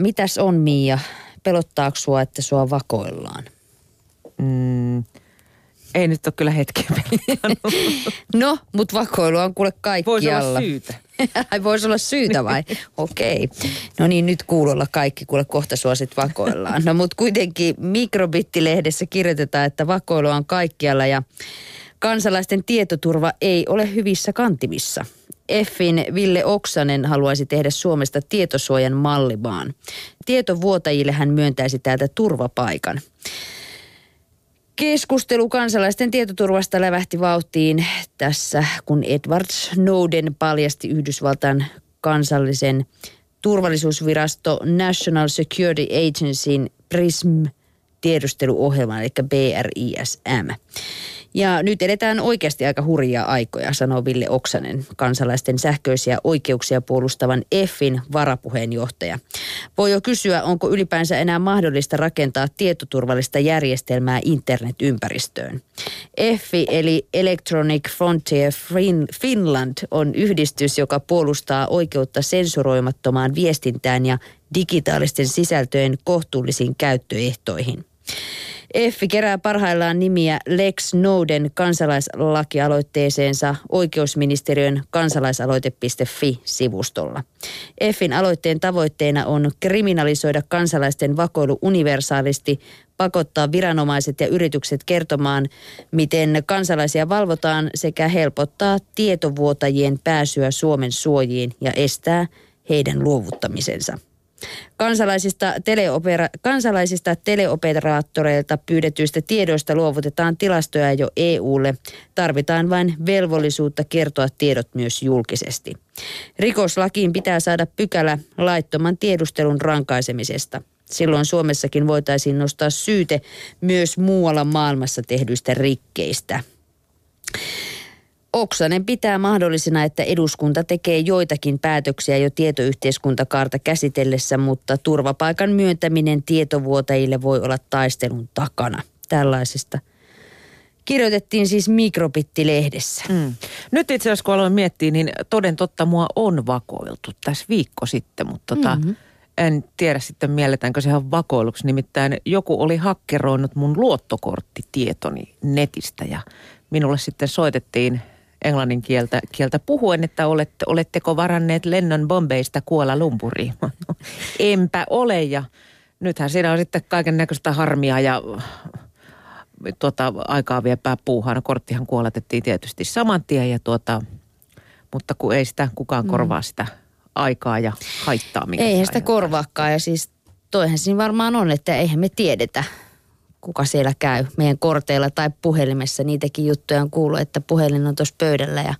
Mitäs on Mia? Pelottaako sua, että sua vakoillaan? Mm, ei nyt ole kyllä hetkeä No, mutta vakoilua on kuule kaikkialla. Voisi olla syytä. Ai voisi olla syytä vai? Okei. Okay. No niin, nyt kuulolla kaikki, kuule kohta sua sit vakoillaan. No mutta kuitenkin Mikrobittilehdessä kirjoitetaan, että vakoilua on kaikkialla ja kansalaisten tietoturva ei ole hyvissä kantimissa. Effin Ville Oksanen haluaisi tehdä Suomesta tietosuojan mallimaan. Tietovuotajille hän myöntäisi täältä turvapaikan. Keskustelu kansalaisten tietoturvasta lävähti vauhtiin tässä, kun Edward Snowden paljasti Yhdysvaltain kansallisen turvallisuusvirasto National Security Agencyn PRISM tiedusteluohjelman, eli BRISM. Ja nyt edetään oikeasti aika hurjia aikoja, sanoo Ville Oksanen, kansalaisten sähköisiä oikeuksia puolustavan EFFin varapuheenjohtaja. Voi jo kysyä, onko ylipäänsä enää mahdollista rakentaa tietoturvallista järjestelmää internetympäristöön. EFFI eli Electronic Frontier Finland on yhdistys, joka puolustaa oikeutta sensuroimattomaan viestintään ja digitaalisten sisältöjen kohtuullisiin käyttöehtoihin. EFFI kerää parhaillaan nimiä Lex Snowden kansalaislakialoitteeseensa oikeusministeriön kansalaisaloite.fi-sivustolla. EFFin aloitteen tavoitteena on kriminalisoida kansalaisten vakoilu universaalisti, pakottaa viranomaiset ja yritykset kertomaan, miten kansalaisia valvotaan sekä helpottaa tietovuotajien pääsyä Suomen suojiin ja estää heidän luovuttamisensa. Kansalaisista, teleopera- kansalaisista teleoperaattoreilta pyydetyistä tiedoista luovutetaan tilastoja jo EUlle. Tarvitaan vain velvollisuutta kertoa tiedot myös julkisesti. Rikoslakiin pitää saada pykälä laittoman tiedustelun rankaisemisesta. Silloin Suomessakin voitaisiin nostaa syyte myös muualla maailmassa tehdyistä rikkeistä. Oksanen pitää mahdollisena, että eduskunta tekee joitakin päätöksiä jo tietoyhteiskuntakaarta käsitellessä, mutta turvapaikan myöntäminen tietovuotajille voi olla taistelun takana. Tällaisesta kirjoitettiin siis Mikrobitti-lehdessä. Mm. Nyt itse asiassa kun aloin miettiä, niin toden totta mua on vakoiltu tässä viikko sitten, mutta tota, mm-hmm. en tiedä sitten mielletäänkö se ihan vakoiluksi. Nimittäin joku oli hakkeroinut mun luottokorttitietoni netistä ja minulle sitten soitettiin englannin kieltä, kieltä puhuen, että olette, oletteko varanneet lennon Bombeista Kuola Lumpuriin? Enpä ole ja nythän siinä on sitten kaiken näköistä harmia ja tuota, aikaa viepää puuhaan. Korttihan kuoletettiin tietysti saman tien ja tuota, mutta kun ei sitä kukaan mm. korvaa sitä aikaa ja haittaa. Eihän sitä korvaakaan ja siis toihan siinä varmaan on, että eihän me tiedetä kuka siellä käy meidän korteilla tai puhelimessa. Niitäkin juttuja on kuullut, että puhelin on tuossa pöydällä ja,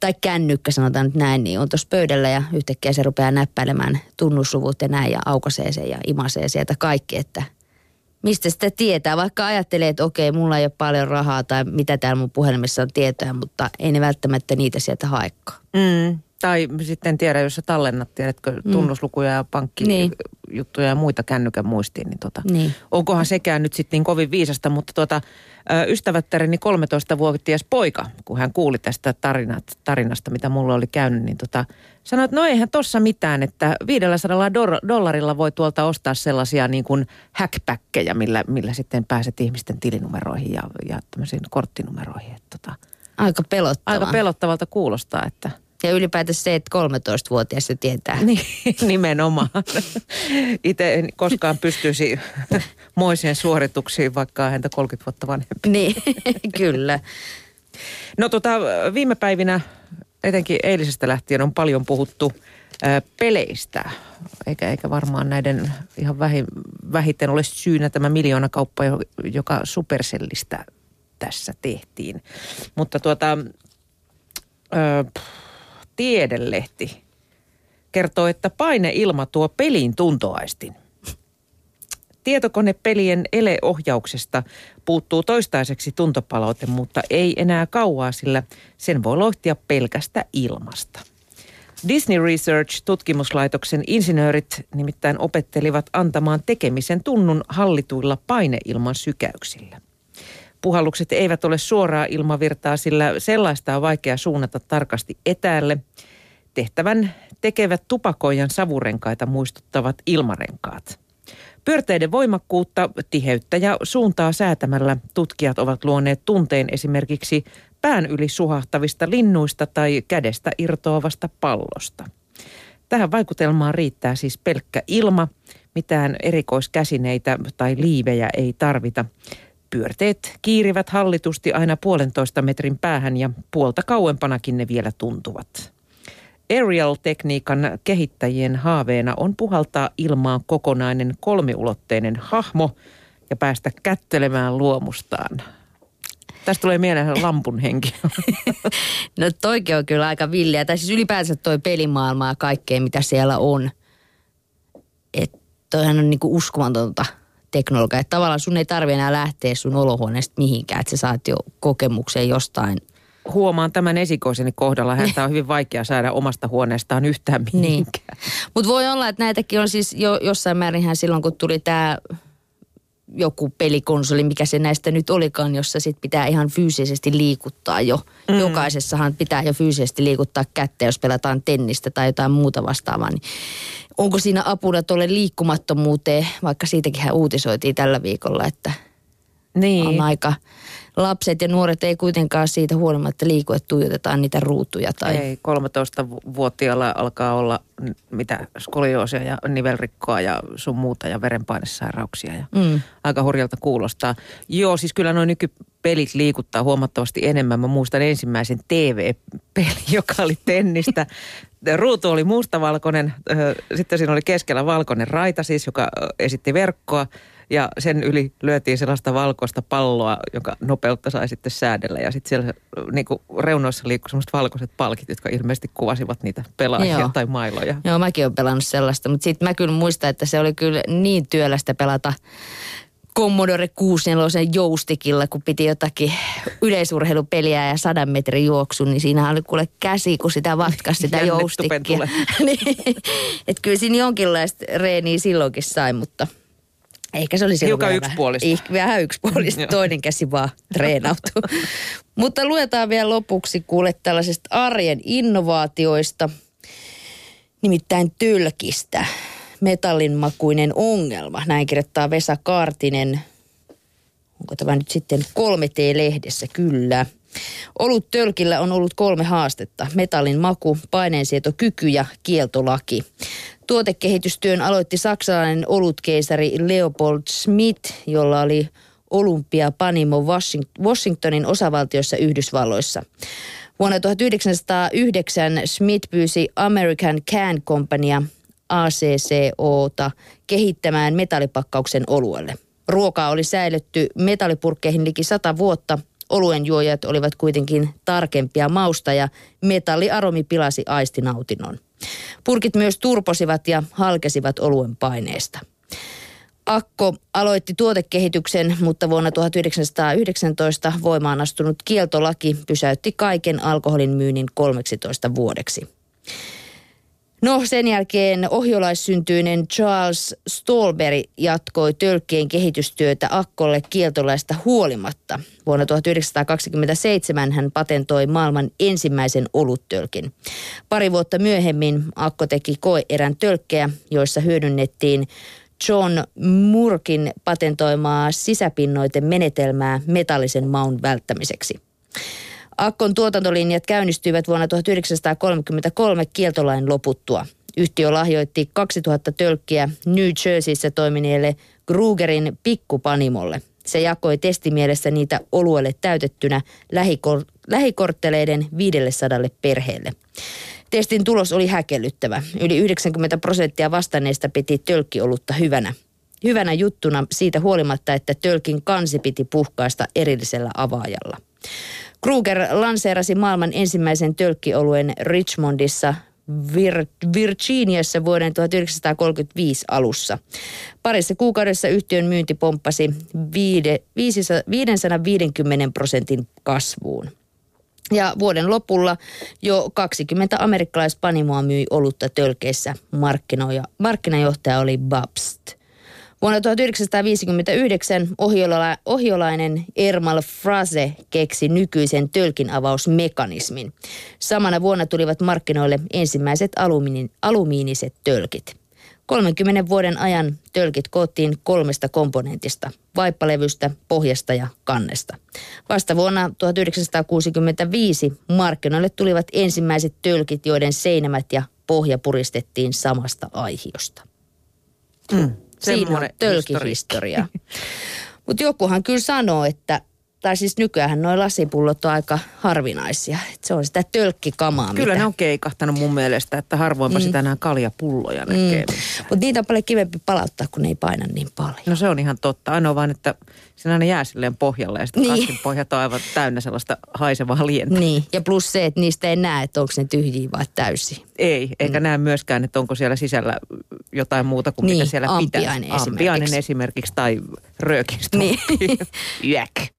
tai kännykkä sanotaan nyt näin, niin on tuossa pöydällä ja yhtäkkiä se rupeaa näppäilemään tunnusluvut ja näin ja aukasee sen ja imasee sieltä kaikki, että mistä sitä tietää, vaikka ajattelee, että okei, mulla ei ole paljon rahaa tai mitä täällä mun puhelimessa on tietoja, mutta ei ne välttämättä niitä sieltä haekkaan. Mm, tai sitten tiedä, jos sä tallennat, tiedätkö, mm. tunnuslukuja ja pankkijuttuja niin. ja muita kännykän muistiin, niin, tota, niin. onkohan sekään nyt sitten niin kovin viisasta, mutta tota, ystävättäreni 13-vuotias poika, kun hän kuuli tästä tarinat, tarinasta, mitä mulla oli käynyt, niin tota, sanoi, että no eihän tossa mitään, että 500 dollarilla voi tuolta ostaa sellaisia niin kuin hackbackkejä, millä, millä sitten pääset ihmisten tilinumeroihin ja, ja tämmöisiin korttinumeroihin. Että tota, aika pelottavaa. Aika pelottavalta kuulostaa, että – ja ylipäätänsä se, että 13-vuotias se tietää. Niin, nimenomaan. Itse en koskaan pystyisi moiseen suorituksiin, vaikka häntä 30 vuotta vanhempi. Niin, kyllä. No tota, viime päivinä, etenkin eilisestä lähtien, on paljon puhuttu ää, peleistä. Eikä, eikä varmaan näiden ihan vähi, vähiten ole syynä tämä miljoonakauppa, joka Supercellistä tässä tehtiin. Mutta tuota... Ää, Tiedelehti kertoo, että paineilma tuo pelin tuntoaistin. Tietokonepelien eleohjauksesta puuttuu toistaiseksi tuntopalaute, mutta ei enää kauaa, sillä sen voi lohtia pelkästä ilmasta. Disney Research-tutkimuslaitoksen insinöörit nimittäin opettelivat antamaan tekemisen tunnun hallituilla paineilman sykäyksillä. Puhallukset eivät ole suoraa ilmavirtaa, sillä sellaista on vaikea suunnata tarkasti etäälle. Tehtävän tekevät tupakoijan savurenkaita muistuttavat ilmarenkaat. Pyörteiden voimakkuutta, tiheyttä ja suuntaa säätämällä tutkijat ovat luoneet tunteen esimerkiksi pään yli suhahtavista linnuista tai kädestä irtoavasta pallosta. Tähän vaikutelmaan riittää siis pelkkä ilma, mitään erikoiskäsineitä tai liivejä ei tarvita. Pyörteet kiirivät hallitusti aina puolentoista metrin päähän ja puolta kauempanakin ne vielä tuntuvat. Aerial-tekniikan kehittäjien haaveena on puhaltaa ilmaan kokonainen kolmiulotteinen hahmo ja päästä kättelemään luomustaan. Tästä tulee mieleen lampun henki. no toikin on kyllä aika villiä. Tai siis ylipäänsä toi pelimaailma ja kaikkea, mitä siellä on. Että toihan on niinku uskomatonta teknologiaa. Että tavallaan sun ei tarvi enää lähteä sun olohuoneesta mihinkään, että sä saat jo kokemuksen jostain – huomaan tämän esikoiseni kohdalla. Häntä on hyvin vaikea saada omasta huoneestaan yhtään niin. mihinkään. Niin. Mutta voi olla, että näitäkin on siis jo jossain määrin silloin, kun tuli tämä joku pelikonsoli, mikä se näistä nyt olikaan, jossa sit pitää ihan fyysisesti liikuttaa jo. Mm. Jokaisessahan pitää jo fyysisesti liikuttaa kättä, jos pelataan tennistä tai jotain muuta vastaavaa. Niin onko siinä apuna tuolle liikkumattomuuteen, vaikka siitäkin hän uutisoitiin tällä viikolla, että niin. on aika lapset ja nuoret ei kuitenkaan siitä huolimatta liiku, että tuijotetaan niitä ruutuja. Tai... Ei, 13-vuotiaalla alkaa olla mitä skolioosia ja nivelrikkoa ja sun muuta ja verenpainesairauksia. Ja mm. Aika hurjalta kuulostaa. Joo, siis kyllä noin nykypelit liikuttaa huomattavasti enemmän. Mä muistan ensimmäisen TV-peli, joka oli tennistä. Ruutu oli mustavalkoinen, sitten siinä oli keskellä valkoinen raita siis, joka esitti verkkoa ja sen yli lyötiin sellaista valkoista palloa, joka nopeutta sai sitten säädellä. Ja sitten siellä niin kuin reunoissa liikkui sellaiset valkoiset palkit, jotka ilmeisesti kuvasivat niitä pelaajia Joo. tai mailoja. Joo, mäkin olen pelannut sellaista, mutta sitten mä kyllä muistan, että se oli kyllä niin työlästä pelata Commodore 64 joustikilla, kun piti jotakin yleisurheilupeliä ja sadan metrin juoksu, niin siinä oli kuule käsi, kun sitä vatkasi sitä joustikkia. niin, että kyllä siinä jonkinlaista reeniä silloinkin sai, mutta – Ehkä se olisi Hiukan yksipuolista. Vähän, vähän yksipuolista, toinen käsi vaan treenautuu. Mutta luetaan vielä lopuksi kuule tällaisesta arjen innovaatioista, nimittäin tölkistä. Metallinmakuinen ongelma, näin kirjoittaa Vesa Kaartinen. Onko tämä nyt sitten 3T-lehdessä? Kyllä. Olut tölkillä on ollut kolme haastetta. Metallin maku, paineensietokyky ja kieltolaki. Tuotekehitystyön aloitti saksalainen olutkeisari Leopold Smith, jolla oli Olympia Panimo Washingtonin osavaltiossa Yhdysvalloissa. Vuonna 1909 Smith pyysi American Can Companyaa ACCOta kehittämään metallipakkauksen oluelle. Ruokaa oli säilytty metallipurkkeihin liki sata vuotta. Oluen juojat olivat kuitenkin tarkempia mausta ja metalliaromi pilasi aistinautinnon. Purkit myös turposivat ja halkesivat oluen paineesta. Akko aloitti tuotekehityksen, mutta vuonna 1919 voimaan astunut kieltolaki pysäytti kaiken alkoholin myynnin 13 vuodeksi. No sen jälkeen ohjolaissyntyinen Charles Stolberg jatkoi tölkkien kehitystyötä Akkolle kieltolaista huolimatta. Vuonna 1927 hän patentoi maailman ensimmäisen oluttölkin. Pari vuotta myöhemmin Akko teki koeerän tölkkejä, joissa hyödynnettiin John Murkin patentoimaa sisäpinnoiten menetelmää metallisen maun välttämiseksi. Akkon tuotantolinjat käynnistyivät vuonna 1933 kieltolain loputtua. Yhtiö lahjoitti 2000 tölkkiä New Jerseyssä toimineelle Krugerin pikkupanimolle. Se jakoi testimielessä niitä oluelle täytettynä lähikor- lähikortteleiden 500 perheelle. Testin tulos oli häkellyttävä. Yli 90 prosenttia vastanneista piti tölkkiolutta hyvänä. Hyvänä juttuna siitä huolimatta, että tölkin kansi piti puhkaista erillisellä avaajalla. Kruger lanseerasi maailman ensimmäisen tölkkioluen Richmondissa Vir- Virginiassa vuoden 1935 alussa. Parissa kuukaudessa yhtiön myynti pomppasi 550 prosentin kasvuun. Ja vuoden lopulla jo 20 amerikkalaispanimoa myi olutta tölkeissä. Markkinajohtaja oli Babst. Vuonna 1959 ohiola, ohiolainen Ermal Frase keksi nykyisen tölkin avausmekanismin. Samana vuonna tulivat markkinoille ensimmäiset alumiini, alumiiniset tölkit. 30 vuoden ajan tölkit koottiin kolmesta komponentista, vaippalevystä, pohjasta ja kannesta. Vasta vuonna 1965 markkinoille tulivat ensimmäiset tölkit, joiden seinämät ja pohja puristettiin samasta aihiosta. Mm, Siinä on tölkihistoria. Mutta jokuhan kyllä sanoo, että tai siis nykyään noin lasipullot on aika harvinaisia. Et se on sitä tölkkikamaa. Kyllä mitä... ne on keikahtanut mun mielestä, että harvoinpa mm. sitä enää kaljapulloja näkee mm. Mutta niitä on paljon kivempi palauttaa, kun ne ei paina niin paljon. No se on ihan totta. Ainoa vain, että siinä aina jää silleen pohjalle ja sitten niin. kasvin pohjat on aivan täynnä sellaista haisevaa lientä. Niin, ja plus se, että niistä ei näe, että onko ne tyhjiä vai täysiä. Ei, eikä mm. näe myöskään, että onko siellä sisällä jotain muuta kuin niin, mitä siellä pitää. Ampiainen esimerkiksi. Ampiainen esimerkiksi tai röökistä. Niin.